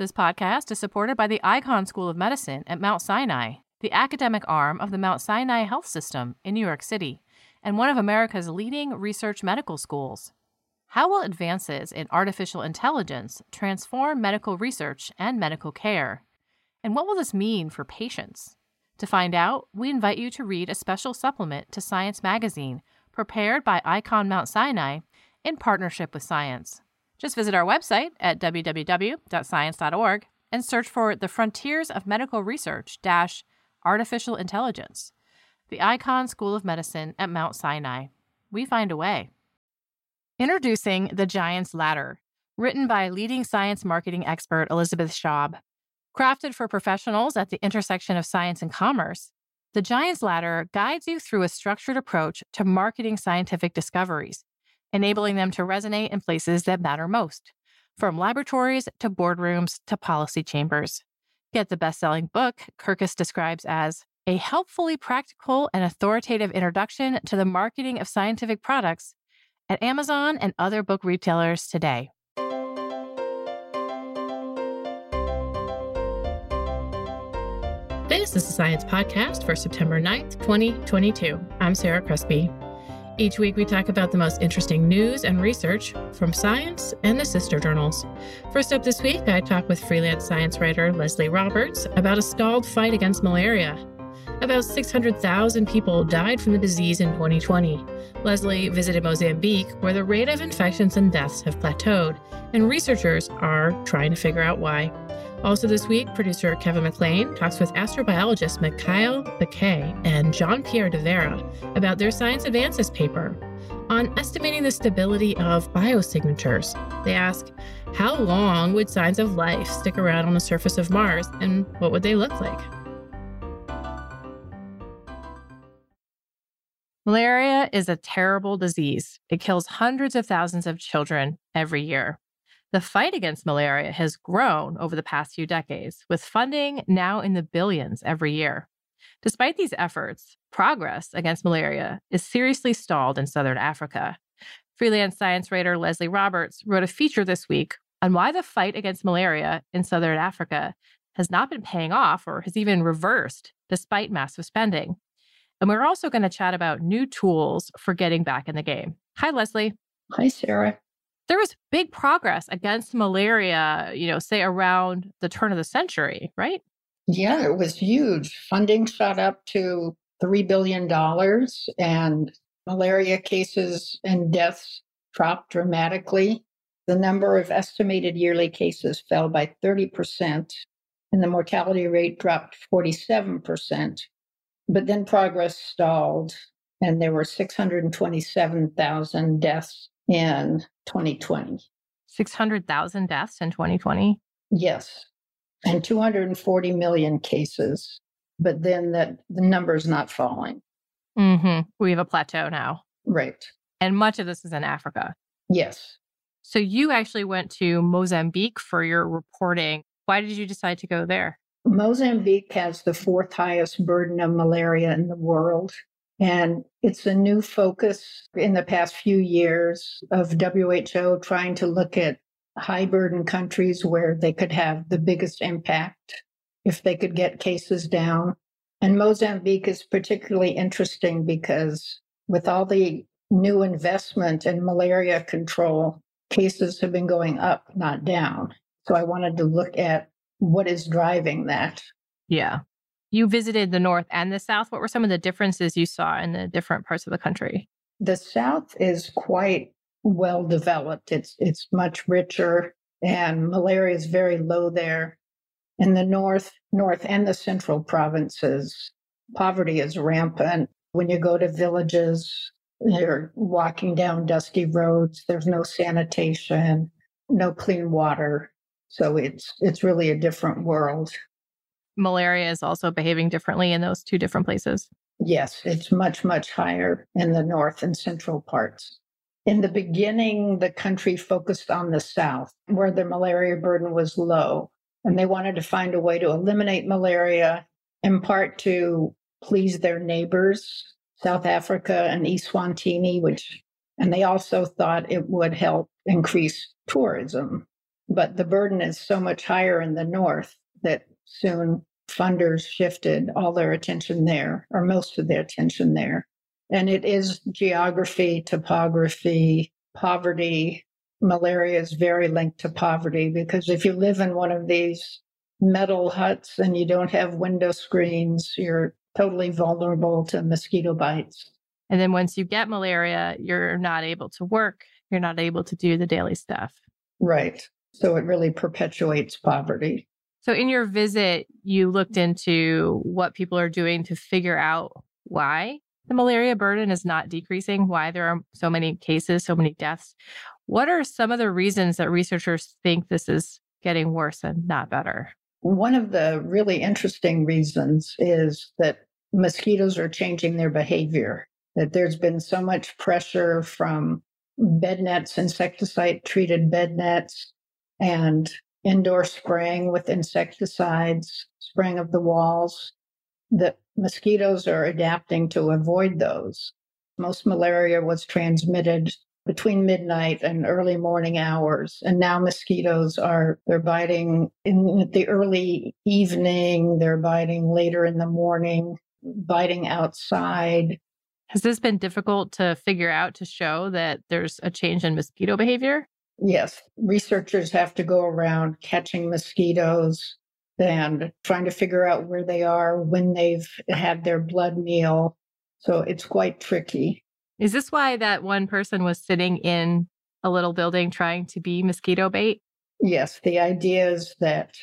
This podcast is supported by the Icahn School of Medicine at Mount Sinai, the academic arm of the Mount Sinai Health System in New York City, and one of America's leading research medical schools. How will advances in artificial intelligence transform medical research and medical care? And what will this mean for patients? To find out, we invite you to read a special supplement to Science Magazine prepared by Icahn Mount Sinai in partnership with Science. Just visit our website at www.science.org and search for the Frontiers of Medical Research dash Artificial Intelligence, the Icahn School of Medicine at Mount Sinai. We find a way. Introducing The Giant's Ladder, written by leading science marketing expert Elizabeth Schaub. Crafted for professionals at the intersection of science and commerce, The Giant's Ladder guides you through a structured approach to marketing scientific discoveries enabling them to resonate in places that matter most, from laboratories to boardrooms to policy chambers. Get the best selling book Kirkus describes as a helpfully practical and authoritative introduction to the marketing of scientific products at Amazon and other book retailers today. This is the Science Podcast for September 9th, 2022. I'm Sarah Crespi. Each week, we talk about the most interesting news and research from science and the sister journals. First up this week, I talk with freelance science writer Leslie Roberts about a stalled fight against malaria. About 600,000 people died from the disease in 2020. Leslie visited Mozambique, where the rate of infections and deaths have plateaued, and researchers are trying to figure out why. Also, this week, producer Kevin McLean talks with astrobiologist Mickael Baqué and Jean Pierre de Vera about their Science Advances paper on estimating the stability of biosignatures. They ask, how long would signs of life stick around on the surface of Mars, and what would they look like? Malaria is a terrible disease. It kills hundreds of thousands of children every year. The fight against malaria has grown over the past few decades, with funding now in the billions every year. Despite these efforts, progress against malaria is seriously stalled in Southern Africa. Freelance science writer Leslie Roberts wrote a feature this week on why the fight against malaria in Southern Africa has not been paying off or has even reversed despite massive spending. And we're also going to chat about new tools for getting back in the game. Hi, Leslie. Hi, Sarah there was big progress against malaria, you know, say around the turn of the century, right? Yeah, it was huge. Funding shot up to $3 billion, and malaria cases and deaths dropped dramatically. The number of estimated yearly cases fell by 30%, and the mortality rate dropped 47%. But then progress stalled, and there were 627,000 deaths in 2020. 600,000 deaths in 2020? Yes. And 240 million cases. But then that the number is not falling. Mm-hmm. We have a plateau now. Right. And much of this is in Africa. Yes. So you actually went to Mozambique for your reporting. Why did you decide to go there? Mozambique has the fourth highest burden of malaria in the world. And it's a new focus in the past few years of WHO trying to look at high burden countries where they could have the biggest impact if they could get cases down. And Mozambique is particularly interesting because with all the new investment in malaria control, cases have been going up, not down. So I wanted to look at what is driving that. Yeah. You visited the North and the South. What were some of the differences you saw in the different parts of the country? The South is quite well developed. It's it's much richer and malaria is very low there. In the north, north and the central provinces, poverty is rampant. When you go to villages, you're walking down dusty roads, there's no sanitation, no clean water. So it's it's really a different world malaria is also behaving differently in those two different places? Yes, it's much, much higher in the north and central parts. In the beginning, the country focused on the south, where the malaria burden was low. And they wanted to find a way to eliminate malaria, in part to please their neighbors, South Africa and Eswatini, which, and they also thought it would help increase tourism. But the burden is so much higher in the north that soon funders shifted all their attention there, or most of their attention there. And it is geography, topography, poverty. Malaria is very linked to poverty because if you live in one of these metal huts and you don't have window screens, you're totally vulnerable to mosquito bites. And then once you get malaria, you're not able to work, you're not able to do the daily stuff. Right. So it really perpetuates poverty. So, in your visit, you looked into what people are doing to figure out why the malaria burden is not decreasing, why there are so many cases, so many deaths. What are some of the reasons that researchers think this is getting worse and not better? One of the really interesting reasons is that mosquitoes are changing their behavior, that there's been so much pressure from bed nets, insecticide treated bed nets, and indoor spraying with insecticides, spraying of the walls, that mosquitoes are adapting to avoid those. Most malaria was transmitted between midnight and early morning hours. And now mosquitoes are, they're biting in the early evening, they're biting later in the morning, biting outside. Has this been difficult to figure out to show that there's a change in mosquito behavior? Yes. Researchers have to go around catching mosquitoes and trying to figure out where they are when they've had their blood meal. So it's quite tricky. Is this why that one person was sitting in a little building trying to be mosquito bait? Yes. The idea is that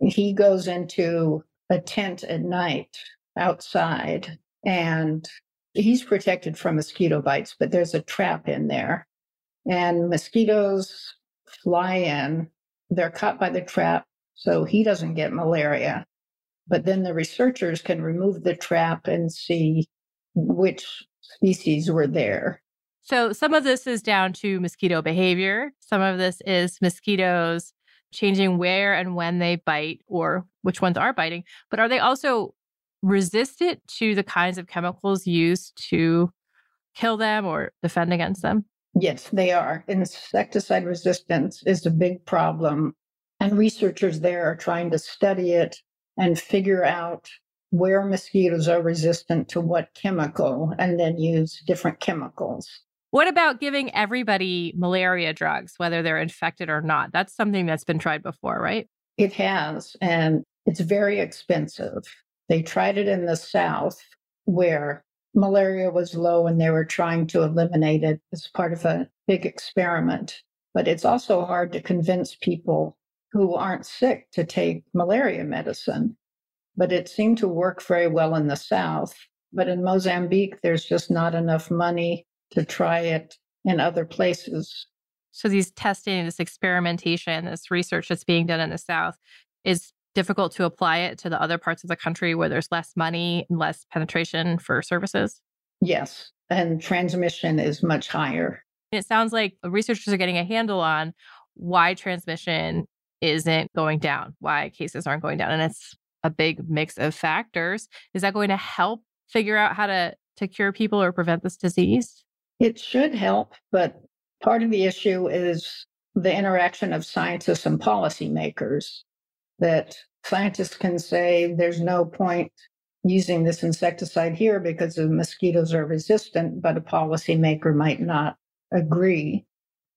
he goes into a tent at night outside and he's protected from mosquito bites, but there's a trap in there. And mosquitoes fly in, they're caught by the trap, so he doesn't get malaria. But then the researchers can remove the trap and see which species were there. So some of this is down to mosquito behavior. Some of this is mosquitoes changing where and when they bite or which ones are biting. But are they also resistant to the kinds of chemicals used to kill them or defend against them? Yes, they are. Insecticide resistance is a big problem. And researchers there are trying to study it and figure out where mosquitoes are resistant to what chemical and then use different chemicals. What about giving everybody malaria drugs, whether they're infected or not? That's something that's been tried before, right? It has, and it's very expensive. They tried it in the South where malaria was low and they were trying to eliminate it as part of a big experiment. But it's also hard to convince people who aren't sick to take malaria medicine but it seemed to work very well in the South. But in Mozambique, there's just not enough money to try it in other places. So, these testing, this experimentation, this research that's being done in the South is difficult to apply it to the other parts of the country where there's less money and less penetration for services? Yes. And transmission is much higher. It sounds like researchers are getting a handle on why transmission isn't going down, why cases aren't going down. And it's a big mix of factors. Is that going to help figure out how to, to cure people or prevent this disease? It should help, but part of the issue is the interaction of scientists and policymakers. That scientists can say there's no point using this insecticide here because the mosquitoes are resistant, but a policymaker might not agree.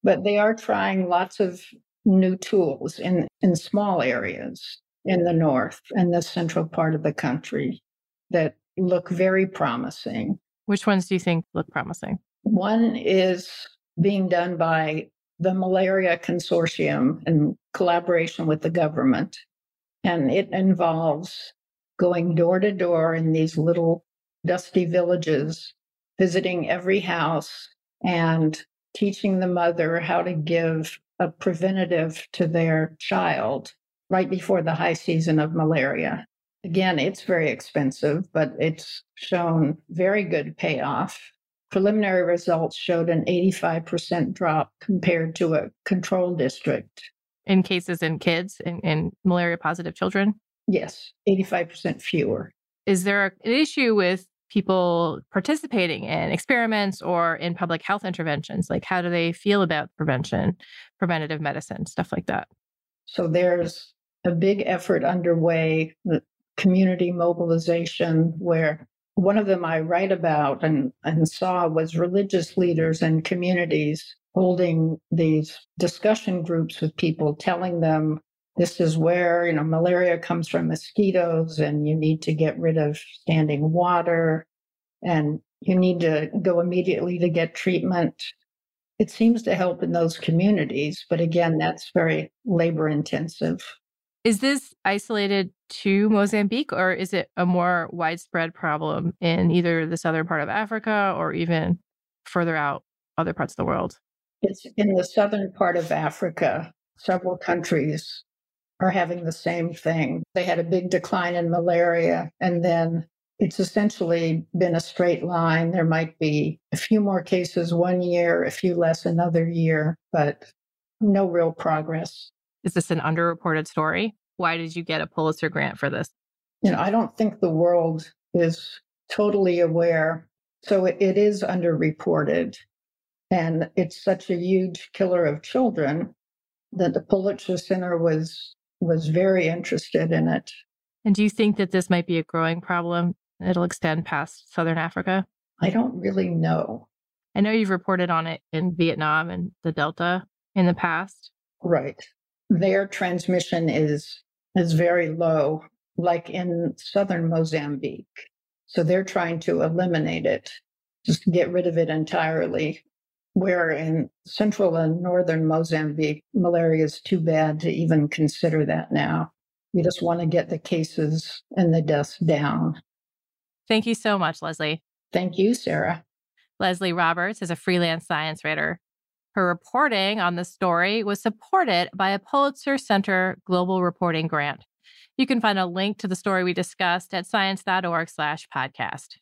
But they are trying lots of new tools in, in small areas in the north and the central part of the country that look very promising. Which ones do you think look promising? One is being done by the Malaria Consortium in collaboration with the government. And it involves going door to door in these little dusty villages, visiting every house and teaching the mother how to give a preventative to their child right before the high season of malaria. Again, it's very expensive, but it's shown very good payoff. Preliminary results showed an 85% drop compared to a control district. In cases in kids, in, in malaria positive children? Yes, 85% fewer. Is there an issue with people participating in experiments or in public health interventions? Like, how do they feel about prevention, preventative medicine, stuff like that? So there's a big effort underway, the community mobilization, where one of them I write about and, and saw was religious leaders and communities holding these discussion groups with people, telling them this is where you know malaria comes from mosquitoes and you need to get rid of standing water and you need to go immediately to get treatment it seems to help in those communities but again that's very labor intensive is this isolated to Mozambique or is it a more widespread problem in either the southern part of Africa or even further out other parts of the world? It's in the southern part of Africa. Several countries are having the same thing. They had a big decline in malaria, and then it's essentially been a straight line. There might be a few more cases one year, a few less another year, but no real progress. Is this an underreported story? Why did you get a Pulitzer grant for this? You know, I don't think the world is totally aware. So it, it is underreported. And it's such a huge killer of children that the Pulitzer Center was was very interested in it. And do you think that this might be a growing problem? It'll extend past Southern Africa? I don't really know. I know you've reported on it in Vietnam and the Delta in the past. Right. Their transmission is is very low, like in southern Mozambique. So they're trying to eliminate it, just get rid of it entirely where in central and northern Mozambique, malaria is too bad to even consider that now. We just want to get the cases and the deaths down. Thank you so much, Leslie. Thank you, Sarah. Leslie Roberts is a freelance science writer. Her reporting on the story was supported by a Pulitzer Center Global Reporting Grant. You can find a link to the story we discussed at science.org/podcast.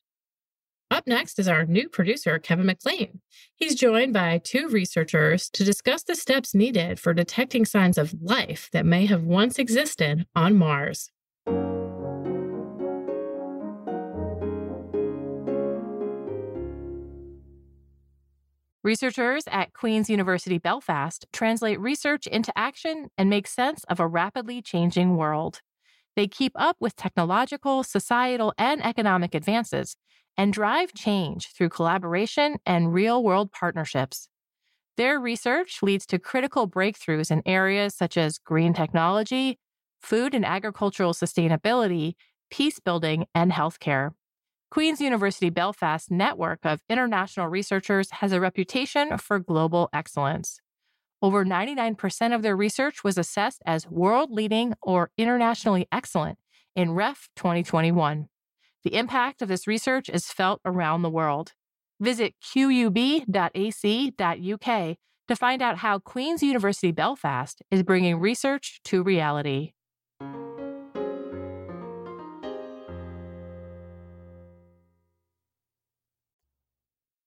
Up next is our new producer, Kevin McLean. He's joined by two researchers to discuss the steps needed for detecting signs of life that may have once existed on Mars. Researchers at Queen's University Belfast translate research into action and make sense of a rapidly changing world. They keep up with technological, societal, and economic advances and drive change through collaboration and real world partnerships. Their research leads to critical breakthroughs in areas such as green technology, food and agricultural sustainability, peace building, and healthcare. Queen's University Belfast network of international researchers has a reputation for global excellence. Over 99% of their research was assessed as world leading or internationally excellent in REF 2021. The impact of this research is felt around the world. Visit qub.ac.uk to find out how Queen's University Belfast is bringing research to reality.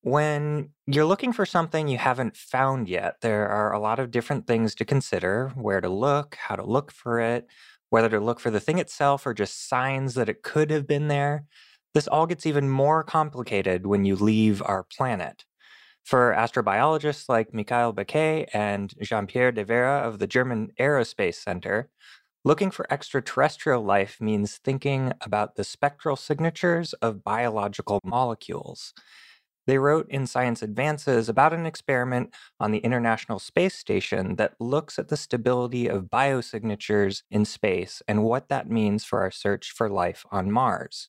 When you're looking for something you haven't found yet, there are a lot of different things to consider where to look, how to look for it, whether to look for the thing itself or just signs that it could have been there. This all gets even more complicated when you leave our planet. For astrobiologists like Mickael Baqué and Jean Pierre de Vera of the German Aerospace Center, looking for extraterrestrial life means thinking about the spectral signatures of biological molecules. They wrote in Science Advances about an experiment on the International Space Station that looks at the stability of biosignatures in space and what that means for our search for life on Mars.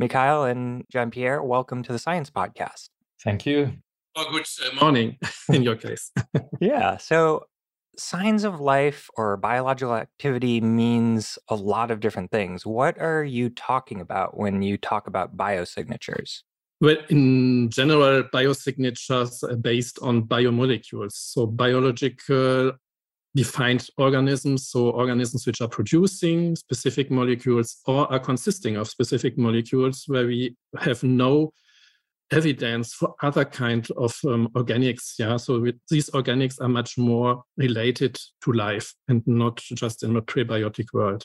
Mickael and Jean Pierre, welcome to the Science Podcast. Thank you. Oh, good uh, morning in your case. yeah. So, signs of life or biological activity means a lot of different things. What are you talking about when you talk about biosignatures? Well, in general, biosignatures are based on biomolecules. So, biological defined organisms, so organisms which are producing specific molecules or are consisting of specific molecules where we have no evidence for other kind of um, organics. Yeah, so these organics are much more related to life and not just in a prebiotic world.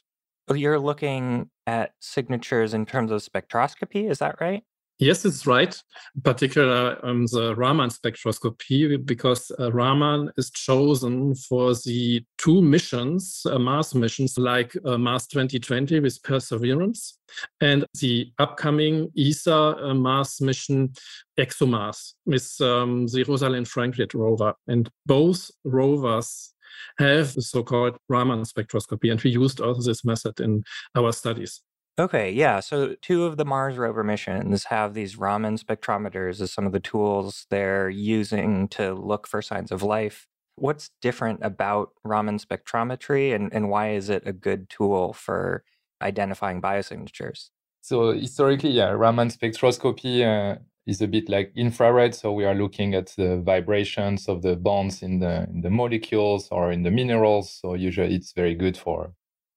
You're looking at signatures in terms of spectroscopy, is that right? Yes, it's right. In particular, um, the Raman spectroscopy, because uh, Raman is chosen for the two missions, uh, Mars missions like uh, Mars 2020 with Perseverance, and the upcoming ESA uh, Mars mission ExoMars with um, the Rosalind Franklin rover. And both rovers have the so-called Raman spectroscopy, and we used also this method in our studies. Okay, yeah. So two of the Mars rover missions have these Raman spectrometers as some of the tools they're using to look for signs of life. What's different about Raman spectrometry and, and why is it a good tool for identifying biosignatures? So historically, yeah, Raman spectroscopy uh, is a bit like infrared. So we are looking at the vibrations of the bonds in the in the molecules or in the minerals. So usually it's very good for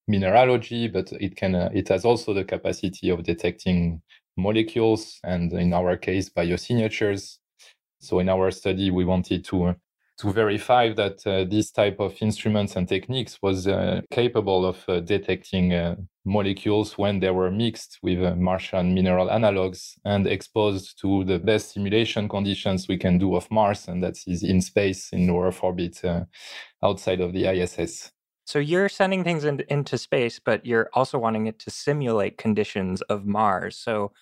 mineralogy, but it can uh, it has also the capacity of detecting molecules and in our case biosignatures. So in our study, we wanted to to verify that uh, this type of instruments and techniques was uh, capable of uh, detecting uh, molecules when they were mixed with uh, Martian mineral analogs and exposed to the best simulation conditions we can do of Mars, and that is in space in Earth orbit outside of the ISS. So you're sending things in, into space, but you're also wanting it to simulate conditions of Mars. So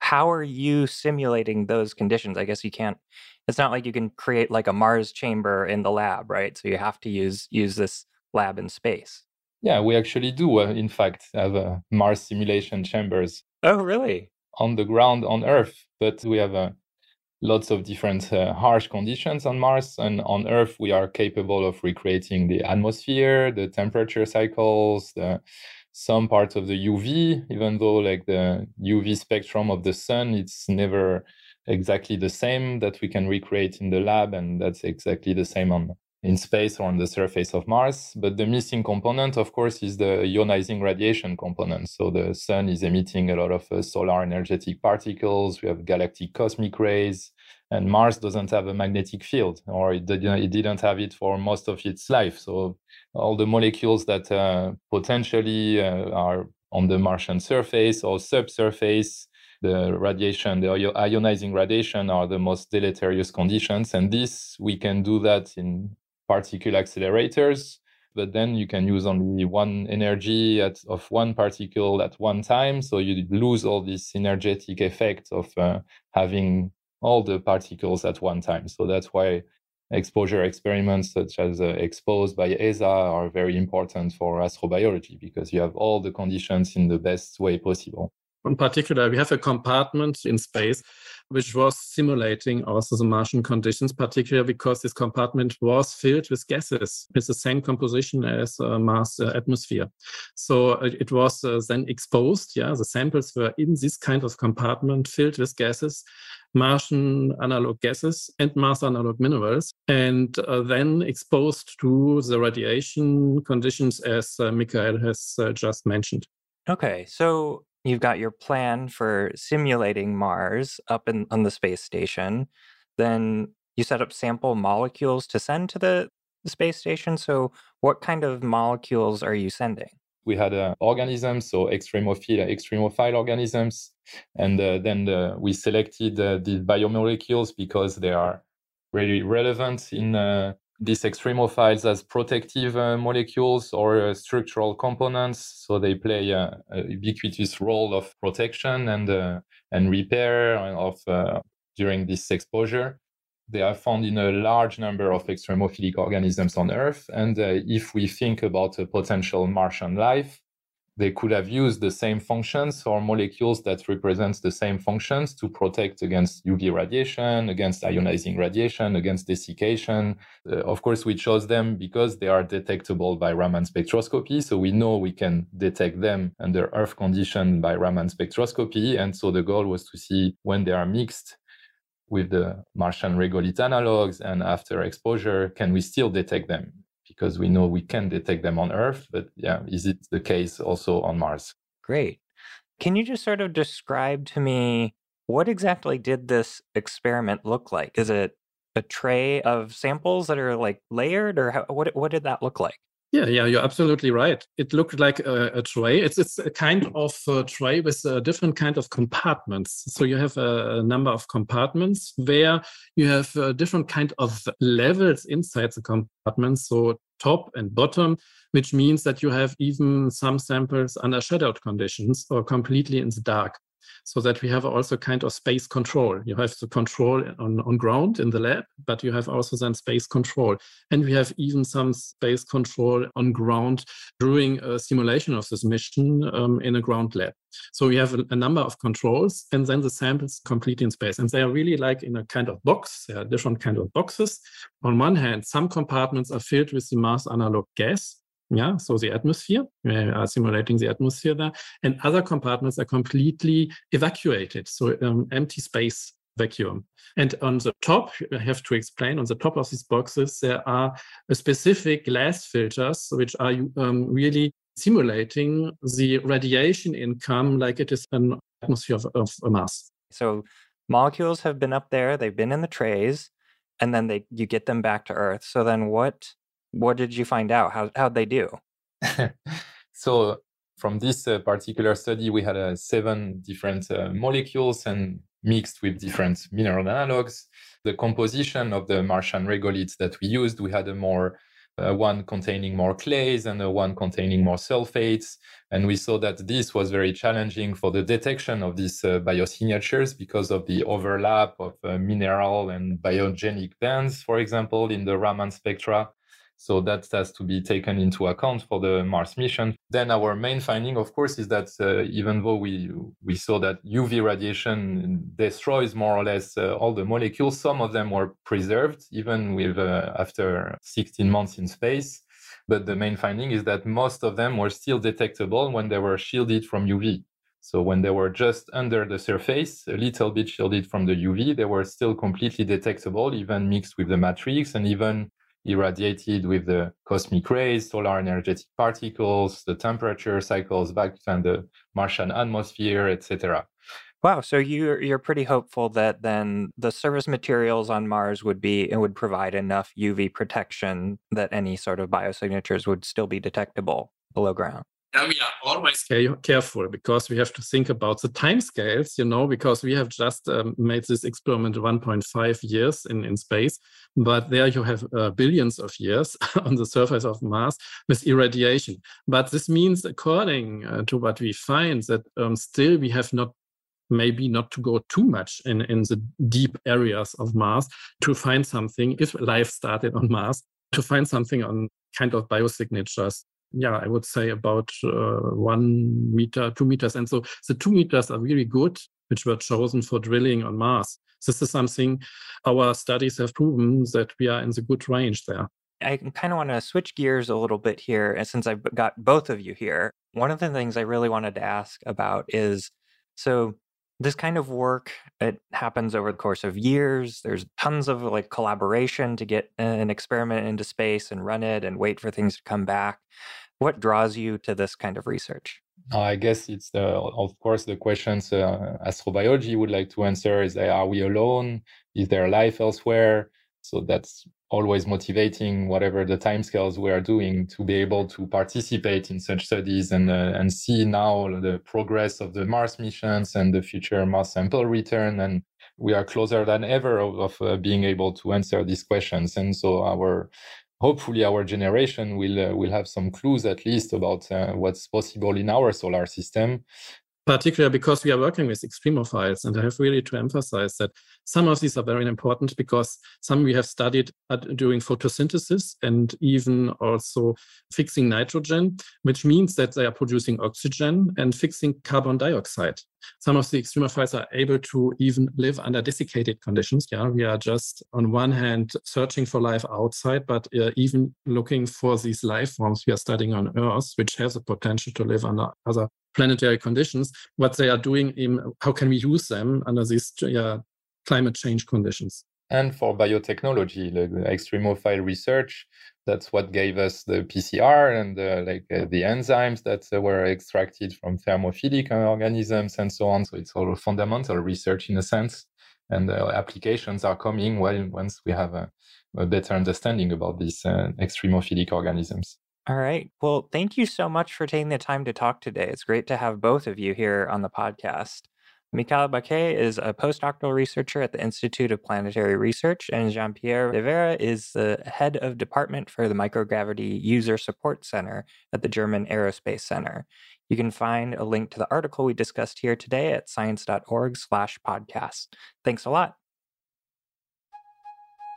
how are you simulating those conditions? I guess you can't. It's not like you can create like a Mars chamber in the lab, right? So you have to use use this lab in space. Yeah, we actually do. Uh, in fact, have uh, Mars simulation chambers. Oh, really? On the ground on Earth, but we have a lots of different uh, harsh conditions on Mars. And on Earth, we are capable of recreating the atmosphere, the temperature cycles, the, some parts of the UV, even though like the UV spectrum of the sun, it's never exactly the same that we can recreate in the lab. And that's exactly the same on in space or on the surface of Mars. But the missing component, of course, is the ionizing radiation component. So the sun is emitting a lot of uh, solar energetic particles. We have galactic cosmic rays. And Mars doesn't have a magnetic field, or it, did, it didn't have it for most of its life. So all the molecules that uh, potentially uh, are on the Martian surface or subsurface, the radiation, the ionizing radiation are the most deleterious conditions. And this, we can do that in particle accelerators, but then you can use only one energy at, of one particle at one time. So you lose all this synergetic effect of uh, having all the particles at one time. So that's why exposure experiments such as uh, exposed by ESA are very important for astrobiology because you have all the conditions in the best way possible. In particular, we have a compartment in space which was simulating also the Martian conditions, particularly because this compartment was filled with gases with the same composition as uh, Mars uh, atmosphere. So uh, it was uh, then exposed. Yeah, the samples were in this kind of compartment filled with gases, Martian analog gases and Mars analog minerals, and uh, then exposed to the radiation conditions as uh, Mickael has just mentioned. Okay, so you've got your plan for simulating Mars up in, on the space station. Then you set up sample molecules to send to the, space station. So, what kind of molecules are you sending? We had uh, organisms, so extremophile, extremophile organisms, and uh, then the, we selected uh, the biomolecules because they are really relevant in uh, these extremophiles as protective uh, molecules or uh, structural components. So they play a, a, ubiquitous role of protection and uh, and repair of uh, during this exposure. They are found in a large number of extremophilic organisms on Earth. And uh, if we think about a potential Martian life, they could have used the same functions or molecules that represents the same functions to protect against UV radiation, against ionizing radiation, against desiccation. Uh, of course, we chose them because they are detectable by Raman spectroscopy. So we know we can detect them under Earth condition by Raman spectroscopy. And so the goal was to see when they are mixed with the Martian regolith analogs and after exposure, can we still detect them? Because we know we can detect them on Earth, but yeah, is it the case also on Mars? Great. Can you just sort of describe to me what exactly did this experiment look like? Is it a tray of samples that are like layered, or how, what what did that look like? Yeah, yeah, you're absolutely right. It looked like a, a tray. It's it's a kind of a tray with a different kind of compartments. So you have a, a number of compartments where you have a different kind of levels inside the compartments. So top and bottom, which means that you have even some samples under shadowed conditions or completely in the dark so that we have also kind of space control. You have the control on, on ground in the lab, but you have also then space control. And we have even some space control on ground during a simulation of this mission um, in a ground lab. So we have a, a, number of controls and then the samples completely in space. And they are really like in a kind of box. There are different kind of boxes. On one hand, some compartments are filled with the Mars analog gas yeah, so the atmosphere, we are simulating the atmosphere there, and other compartments are completely evacuated, so um, empty space vacuum. And on the top, I have to explain, on the top of these boxes, there are specific glass filters which are um, really simulating the radiation income like it is an atmosphere of, of a Mars. So molecules have been up there, they've been in the trays, and then they you get them back to Earth. So then what what did you find out? How how'd they do? so from this uh, particular study, we had uh, seven different uh, molecules and mixed with different mineral analogs. The composition of the Martian regoliths that we used, we had a more uh, one containing more clays and a one containing more sulfates. And we saw that this was very challenging for the detection of these uh, biosignatures because of the overlap of uh, mineral and biogenic bands, for example, in the Raman spectra. So that has to be taken into account for the Mars mission. Then our main finding, of course, is that uh, even though we we saw that UV radiation destroys more or less uh, all the molecules, some of them were preserved even with uh, after 16 months in space. But the main finding is that most of them were still detectable when they were shielded from UV. So when they were just under the surface, a little bit shielded from the UV, they were still completely detectable, even mixed with the matrix and even irradiated with the cosmic rays, solar energetic particles, the temperature cycles back and the Martian atmosphere, etc. Wow, so you're you're pretty hopeful that then the surface materials on Mars would be it would provide enough UV protection that any sort of biosignatures would still be detectable below ground we are always careful because we have to think about the time scales, you know, because we have just um, made this experiment 1.5 years in, in space, but there you have uh, billions of years on the surface of Mars with irradiation. But this means, according uh, to what we find, that um, still we have not maybe not to go too much in, in the deep areas of Mars to find something, if life started on Mars, to find something on kind of biosignatures yeah, I would say about uh, one meter, two meters. And so the two meters are really good, which were chosen for drilling on Mars. This is something our studies have proven that we are in the good range there. I kind of want to switch gears a little bit here. And since I've got both of you here, one of the things I really wanted to ask about is so this kind of work it happens over the course of years there's tons of like collaboration to get an experiment into space and run it and wait for things to come back what draws you to this kind of research? I guess it's the of course the questions uh, astrobiology would like to answer is are we alone? Is there life elsewhere? So that's always motivating whatever the timescales we are doing to be able to participate in such studies and uh, and see now the progress of the Mars missions and the future Mars sample return and we are closer than ever of, of uh, being able to answer these questions. And so our hopefully our generation will uh, will have some clues at least about uh, what's possible in our solar system particularly because we are working with extremophiles. And I have really to emphasize that some of these are very important because some we have studied doing photosynthesis and even also fixing nitrogen, which means that they are producing oxygen and fixing carbon dioxide. Some of the extremophiles are able to even live under desiccated conditions. Yeah, we are just on one hand searching for life outside, but uh, even looking for these life forms we are studying on Earth, which has the potential to live under other planetary conditions, what they are doing in how can we use them under these climate change conditions. And for biotechnology, the, the extremophile research, that's what gave us the PCR and the, like uh, the enzymes that uh, were extracted from thermophilic organisms and so on. So it's all fundamental research in a sense, and uh, applications are coming well once we have a, a better understanding about these uh, extremophilic organisms. All right. Well, thank you so much for taking the time to talk today. It's great to have both of you here on the podcast. Mickael Baqué is a postdoctoral researcher at the Institute of Planetary Research, and Jean Pierre de Vera is the head of department for the Microgravity User Support Center at the German Aerospace Center. You can find a link to the article we discussed here today at science.org/slash podcast. Thanks a lot.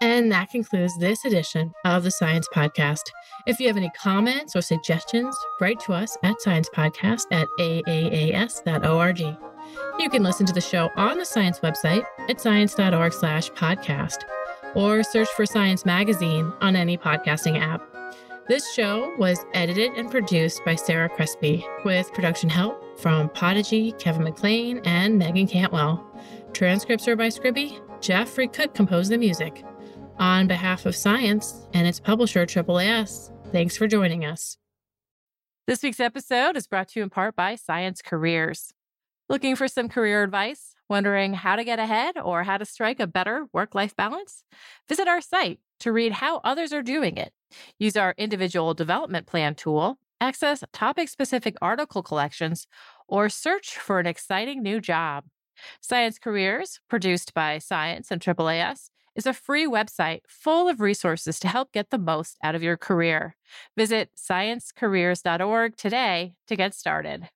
And that concludes this edition of the Science Podcast. If you have any comments or suggestions, write to us at sciencepodcast at aaas.org. You can listen to the show on the science website at science.org slash podcast or search for Science Magazine on any podcasting app. This show was edited and produced by Sarah Crespi with production help from Podigy, Kevin McLean, and Megan Cantwell. Transcripts are by Scribie. Jeffrey Cook composed the music. On behalf of Science and its publisher, AAAS, thanks for joining us. This week's episode is brought to you in part by Science Careers. Looking for some career advice? Wondering how to get ahead or how to strike a better work life balance? Visit our site to read how others are doing it. Use our individual development plan tool, access topic specific article collections, or search for an exciting new job. Science Careers, produced by Science and AAAS, is a free website full of resources to help get the most out of your career. Visit sciencecareers.org today to get started.